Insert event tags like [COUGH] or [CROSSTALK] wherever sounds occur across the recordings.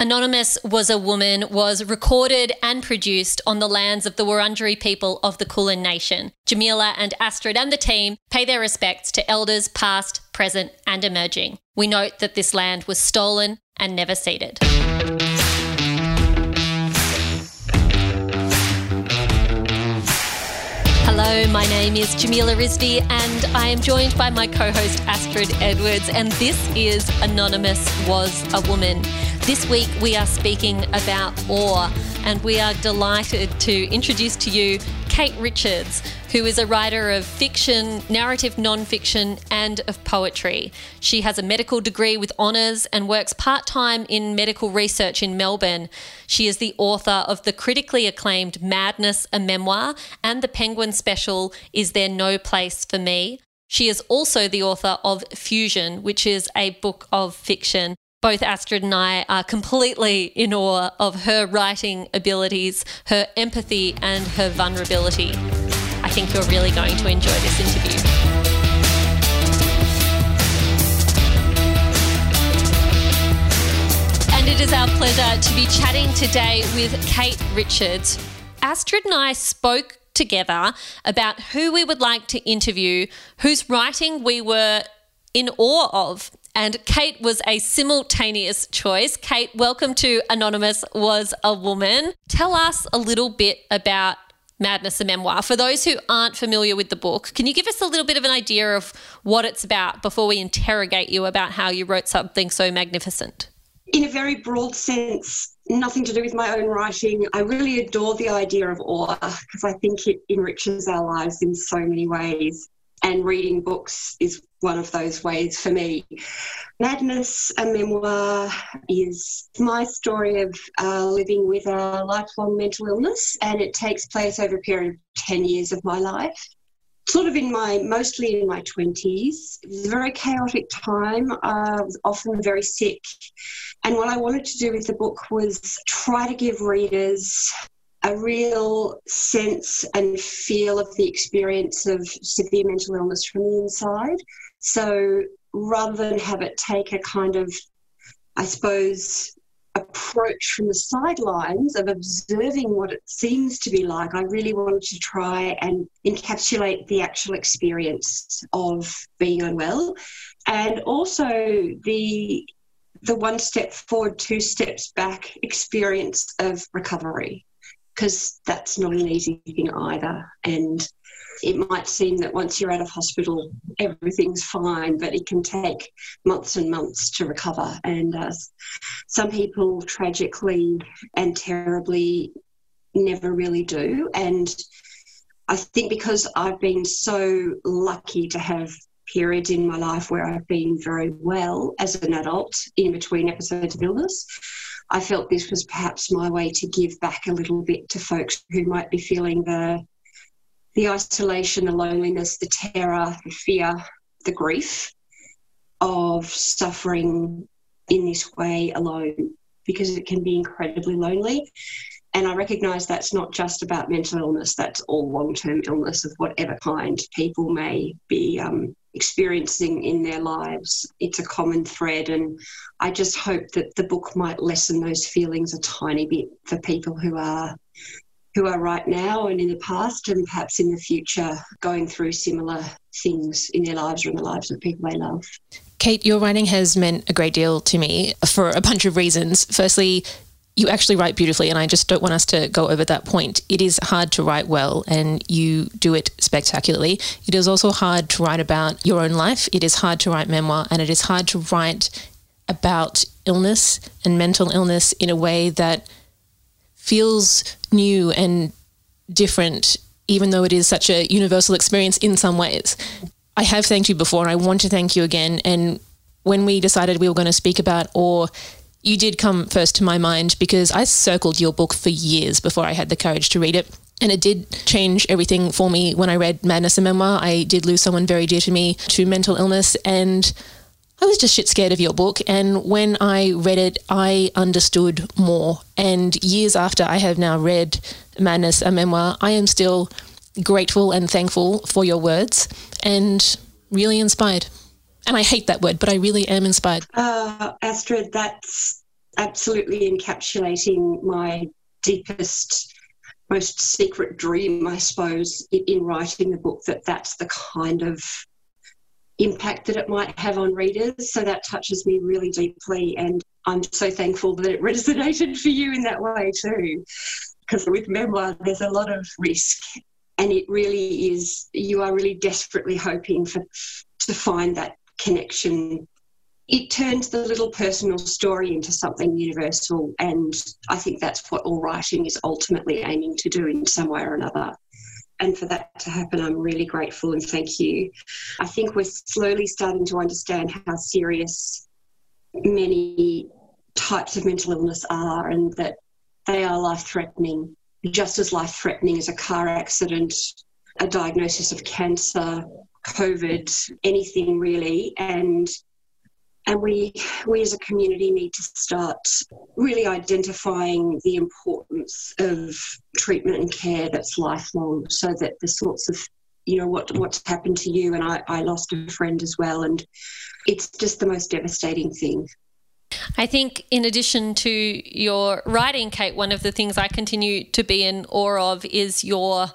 Anonymous Was a Woman was recorded and produced on the lands of the Wurundjeri people of the Kulin Nation. Jamila and Astrid and the team pay their respects to elders past, present, and emerging. We note that this land was stolen and never ceded. Hello, my name is Jamila Rizvi, and I am joined by my co host Astrid Edwards, and this is Anonymous Was a Woman. This week we are speaking about awe, and we are delighted to introduce to you Kate Richards, who is a writer of fiction, narrative non-fiction, and of poetry. She has a medical degree with honours and works part time in medical research in Melbourne. She is the author of the critically acclaimed Madness, a memoir, and the Penguin special, Is There No Place for Me? She is also the author of Fusion, which is a book of fiction both Astrid and I are completely in awe of her writing abilities, her empathy, and her vulnerability. I think you're really going to enjoy this interview. And it is our pleasure to be chatting today with Kate Richards. Astrid and I spoke together about who we would like to interview, whose writing we were in awe of and Kate was a simultaneous choice. Kate, welcome to Anonymous Was a Woman. Tell us a little bit about Madness, a memoir. For those who aren't familiar with the book, can you give us a little bit of an idea of what it's about before we interrogate you about how you wrote something so magnificent? In a very broad sense, nothing to do with my own writing. I really adore the idea of awe because I think it enriches our lives in so many ways and reading books is one of those ways for me. Madness, a memoir, is my story of uh, living with a lifelong mental illness, and it takes place over a period of 10 years of my life. Sort of in my, mostly in my 20s. It was a very chaotic time. I was often very sick. And what I wanted to do with the book was try to give readers a real sense and feel of the experience of severe mental illness from the inside. So rather than have it take a kind of, I suppose, approach from the sidelines of observing what it seems to be like, I really wanted to try and encapsulate the actual experience of being unwell and also the the one step forward, two steps back experience of recovery because that's not an easy thing either. And it might seem that once you're out of hospital, everything's fine, but it can take months and months to recover. And uh, some people tragically and terribly never really do. And I think because I've been so lucky to have periods in my life where I've been very well as an adult in between episodes of illness, I felt this was perhaps my way to give back a little bit to folks who might be feeling the the isolation, the loneliness, the terror, the fear, the grief of suffering in this way alone because it can be incredibly lonely. And I recognise that's not just about mental illness, that's all long term illness of whatever kind people may be um, experiencing in their lives. It's a common thread, and I just hope that the book might lessen those feelings a tiny bit for people who are who are right now and in the past and perhaps in the future going through similar things in their lives or in the lives of people they love. Kate, your writing has meant a great deal to me for a bunch of reasons. Firstly, you actually write beautifully, and I just don't want us to go over that point. It is hard to write well, and you do it spectacularly. It is also hard to write about your own life. It is hard to write memoir, and it is hard to write about illness and mental illness in a way that feels new and different, even though it is such a universal experience in some ways. I have thanked you before, and I want to thank you again. And when we decided we were going to speak about awe you did come first to my mind because I circled your book for years before I had the courage to read it. And it did change everything for me when I read Madness, a Memoir. I did lose someone very dear to me to mental illness. And I was just shit scared of your book. And when I read it, I understood more. And years after I have now read Madness, a Memoir, I am still grateful and thankful for your words and really inspired and I hate that word, but I really am inspired. Uh, Astrid, that's absolutely encapsulating my deepest most secret dream, I suppose, in writing the book that that's the kind of impact that it might have on readers. So that touches me really deeply. And I'm so thankful that it [LAUGHS] resonated for you in that way too. Because with memoir, there's a lot of risk. And it really is, you are really desperately hoping for to find that connection it turns the little personal story into something universal. And I think that's what all writing is ultimately aiming to do in some way or another. And for that to happen, I'm really grateful and thank you. I think we're slowly starting to understand how serious many types of mental illness are and that they are life threatening, just as life threatening as a car accident, a diagnosis of cancer, COVID, anything really. And and we we as a community need to start really identifying the importance of treatment and care that's lifelong so that the sorts of you know what what's happened to you and I, I lost a friend as well and it's just the most devastating thing I think, in addition to your writing, Kate, one of the things I continue to be in awe of is your.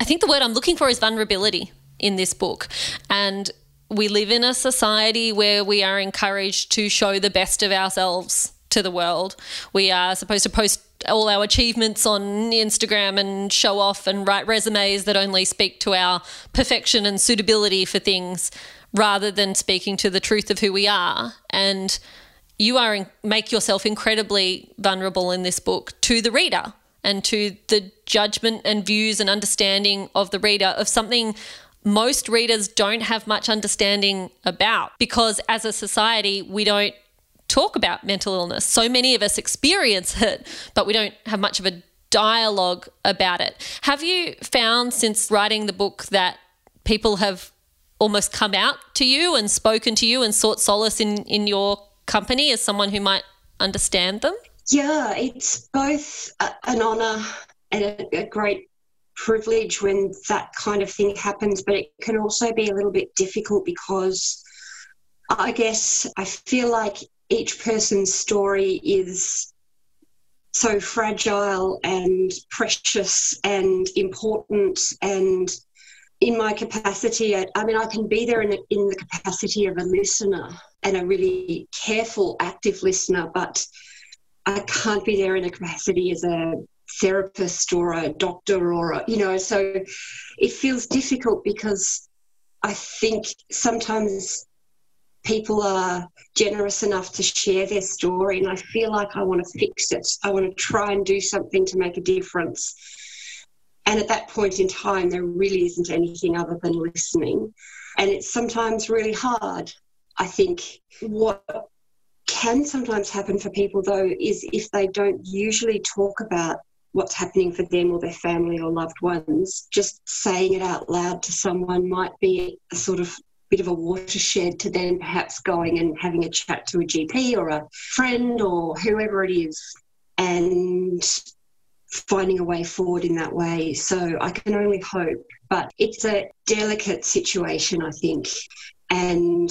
I think the word I'm looking for is vulnerability in this book. And we live in a society where we are encouraged to show the best of ourselves to the world. We are supposed to post all our achievements on Instagram and show off and write resumes that only speak to our perfection and suitability for things rather than speaking to the truth of who we are. And you are in, make yourself incredibly vulnerable in this book to the reader and to the judgment and views and understanding of the reader of something most readers don't have much understanding about because as a society, we don't talk about mental illness. So many of us experience [LAUGHS] it, but we don't have much of a dialogue about it. Have you found since writing the book that people have almost come out to you and spoken to you and sought solace in, in your company as someone who might understand them? Yeah, it's both an honour and a great privilege when that kind of thing happens, but it can also be a little bit difficult because I guess I feel like each person's story is so fragile and precious and important and in my capacity i mean i can be there in, in the capacity of a listener and a really careful active listener but i can't be there in a capacity as a therapist or a doctor or a, you know so it feels difficult because i think sometimes people are generous enough to share their story and i feel like i want to fix it. I want to try and do something to make a difference. And at that point in time there really isn't anything other than listening. And it's sometimes really hard i think. What can sometimes happen for people though is if they don't usually talk about what's happening for them or their family or loved ones, just saying it out loud to someone might be a sort of bit of a watershed to then perhaps going and having a chat to a GP or a friend or whoever it is and finding a way forward in that way. So I can only hope, but it's a delicate situation, I think. And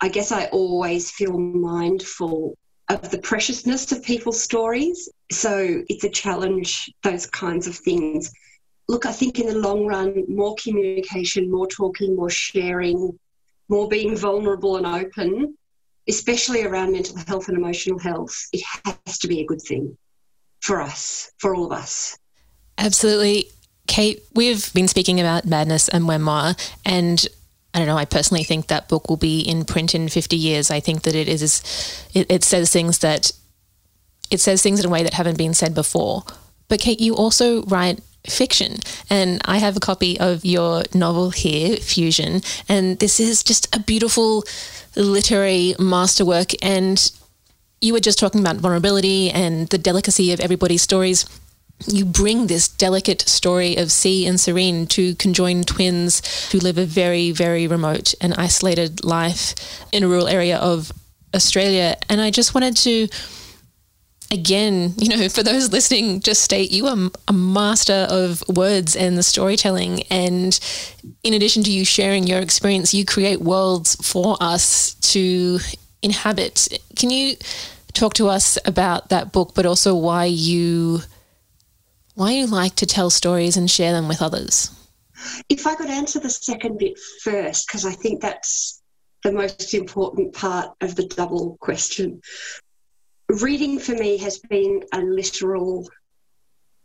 I guess I always feel mindful of the preciousness of people's stories. So it's a challenge, those kinds of things. Look, I think in the long run, more communication, more talking, more sharing, more being vulnerable and open, especially around mental health and emotional health, it has to be a good thing for us, for all of us. Absolutely. Kate, we've been speaking about madness and memoir, and I don't know. I personally think that book will be in print in 50 years. I think that it is, it, it says things that, it says things in a way that haven't been said before. But Kate, you also write fiction. And I have a copy of your novel here, Fusion. And this is just a beautiful literary masterwork. And you were just talking about vulnerability and the delicacy of everybody's stories you bring this delicate story of C and Serene, two conjoined twins who live a very, very remote and isolated life in a rural area of Australia. And I just wanted to, again, you know, for those listening, just state you are a master of words and the storytelling. And in addition to you sharing your experience, you create worlds for us to inhabit. Can you talk to us about that book, but also why you why you like to tell stories and share them with others. If I could answer the second bit first, because I think that's the most important part of the double question. Reading for me has been a literal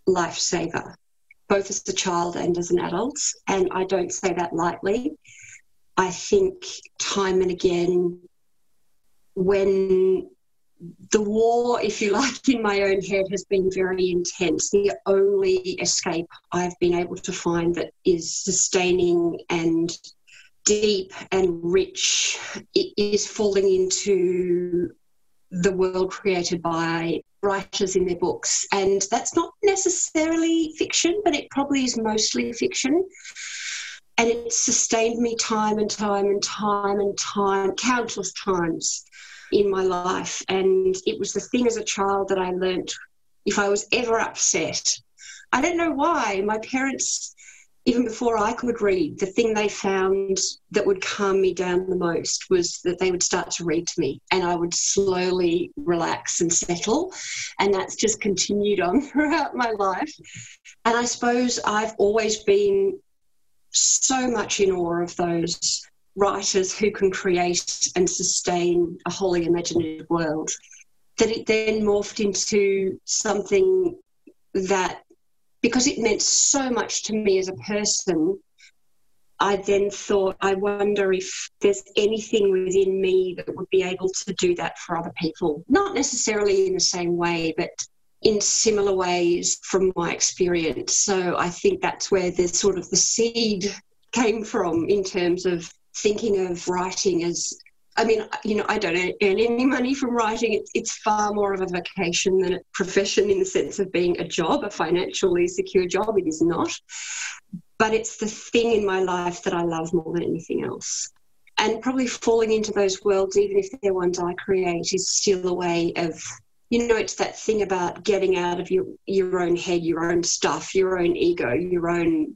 lifesaver, both as a child and as an adult. And I don't say that lightly. I think time and again, when the war, if you like, in my own head has been very intense. The only escape I've been able to find that is sustaining and deep and rich is falling into the world created by writers in their books. And that's not necessarily fiction, but it probably is mostly fiction. And it sustained me time and time and time and time, countless times in my life. And it was the thing as a child that I learnt if I was ever upset. I don't know why. My parents even before I could read, the thing they found that would calm me down the most was that they would start to read to me and I would slowly relax and settle. And that's just continued on [LAUGHS] throughout my life. And I suppose I've always been so much in awe of those writers who can create and sustain a wholly imaginative world that it then morphed into something that because it meant so much to me as a person, I then thought, I wonder if there's anything within me that would be able to do that for other people. Not necessarily in the same way, but in similar ways from my experience. So I think that's where the sort of the seed came from in terms of thinking of writing as I mean, you know, I don't earn any money from writing. It's, it's far more of a vocation than a profession in the sense of being a job, a financially secure job. It is not. But it's the thing in my life that I love more than anything else. And probably falling into those worlds, even if they're ones I create, is still a way of, you know, it's that thing about getting out of your, your own head, your own stuff, your own ego, your own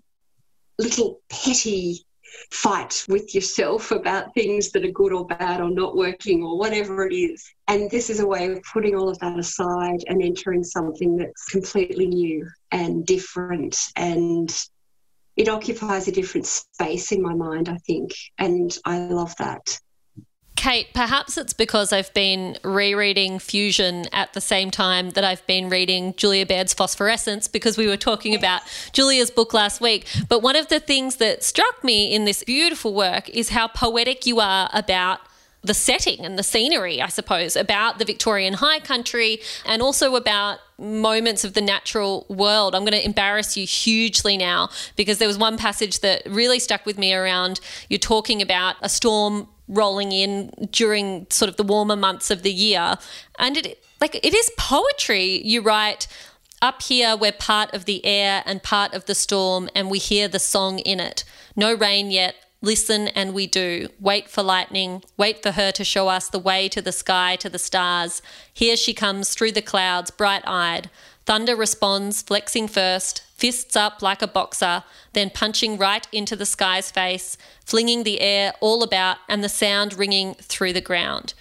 little petty fights with yourself about things that are good or bad or not working or whatever it is. And this is a way of putting all of that aside and entering something that's completely new and different and it occupies a different space in my mind, I think, and I love that. Kate, perhaps it's because I've been rereading Fusion at the same time that I've been reading Julia Baird's Phosphorescence because we were talking about Julia's book last week. But one of the things that struck me in this beautiful work is how poetic you are about the setting and the scenery, I suppose, about the Victorian high country and also about moments of the natural world. I'm going to embarrass you hugely now because there was one passage that really stuck with me around you're talking about a storm rolling in during sort of the warmer months of the year. And it like it is poetry. You write up here we're part of the air and part of the storm and we hear the song in it. No rain yet. Listen and we do. Wait for lightning. Wait for her to show us the way to the sky, to the stars. Here she comes through the clouds, bright eyed. Thunder responds, flexing first, fists up like a boxer, then punching right into the sky's face, flinging the air all about and the sound ringing through the ground.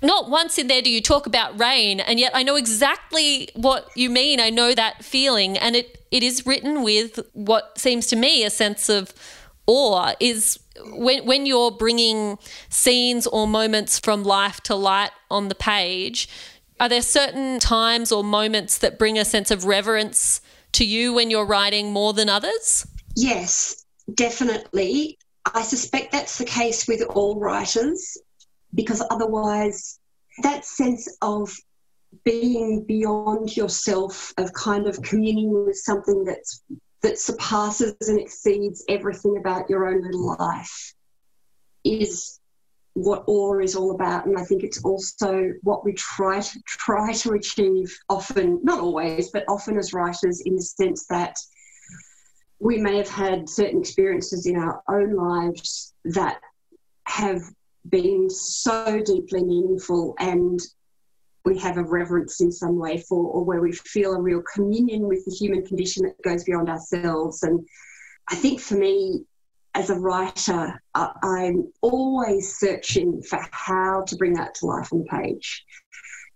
Not once in there do you talk about rain, and yet I know exactly what you mean. I know that feeling, and it, it is written with what seems to me a sense of awe. Is when, when you're bringing scenes or moments from life to light on the page, are there certain times or moments that bring a sense of reverence to you when you're writing more than others? Yes, definitely. I suspect that's the case with all writers because otherwise, that sense of being beyond yourself, of kind of communing with something that's that surpasses and exceeds everything about your own little life is what awe is all about. And i think it's also what we try to try to achieve often not always but often as writers in the sense that we may have had certain experiences in our own lives that have been so deeply meaningful and we have a reverence in some way for or where we feel a real communion with the human condition that goes beyond ourselves and i think for me as a writer, I'm always searching for how to bring that to life on the page.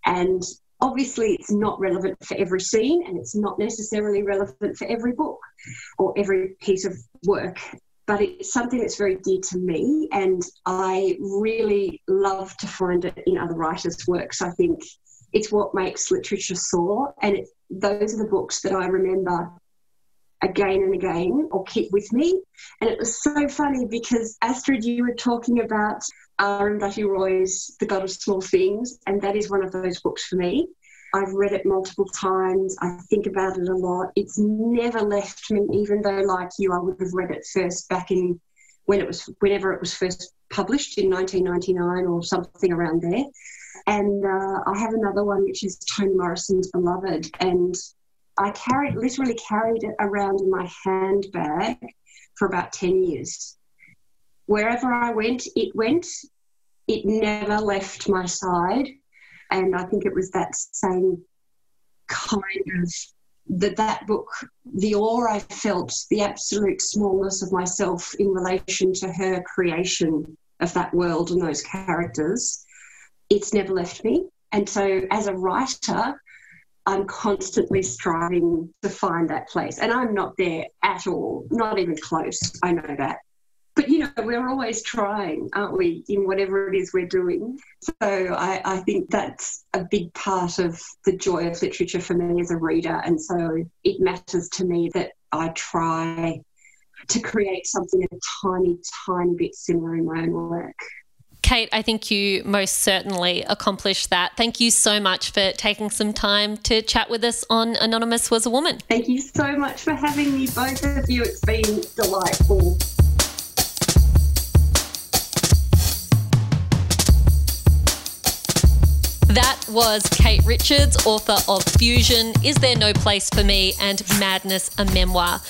And obviously, it's not relevant for every scene and it's not necessarily relevant for every book or every piece of work. But it's something that's very dear to me, and I really love to find it in other writers' works. I think it's what makes literature soar, and it, those are the books that I remember again and again or keep with me. And it was so funny because Astrid, you were talking about Arundhati Roy's The God of Small Things, and that is one of those books for me. I've read it multiple times. I think about it a lot. It's never left me, even though, like you, I would have read it first back in when it was, whenever it was first published in 1999 or something around there. And uh, I have another one which is Toni Morrison's Beloved, and I carried literally carried it around in my handbag for about 10 years. Wherever I went, it went. It never left my side. And I think it was that same kind of that that book, the awe I felt, the absolute smallness of myself in relation to her creation of that world and those characters, it's never left me. And so as a writer, I'm constantly striving to find that place. And I'm not there at all, not even close. I know that. But you know, we're always trying, aren't we, in whatever it is we're doing? So I, I think that's a big part of the joy of literature for me as a reader. And so it matters to me that I try to create something a tiny, tiny bit similar in my own work. Kate, I think you most certainly accomplished that. Thank you so much for taking some time to chat with us on Anonymous Was a Woman. Thank you so much for having me, both of you. It's been delightful. That was Kate Richards, author of Fusion, Is There No Place for Me, and Madness, a Memoir.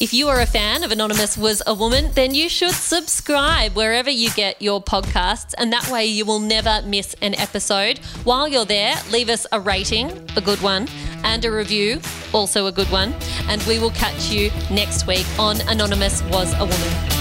If you are a fan of Anonymous Was a Woman, then you should subscribe wherever you get your podcasts, and that way you will never miss an episode. While you're there, leave us a rating, a good one, and a review, also a good one, and we will catch you next week on Anonymous Was a Woman.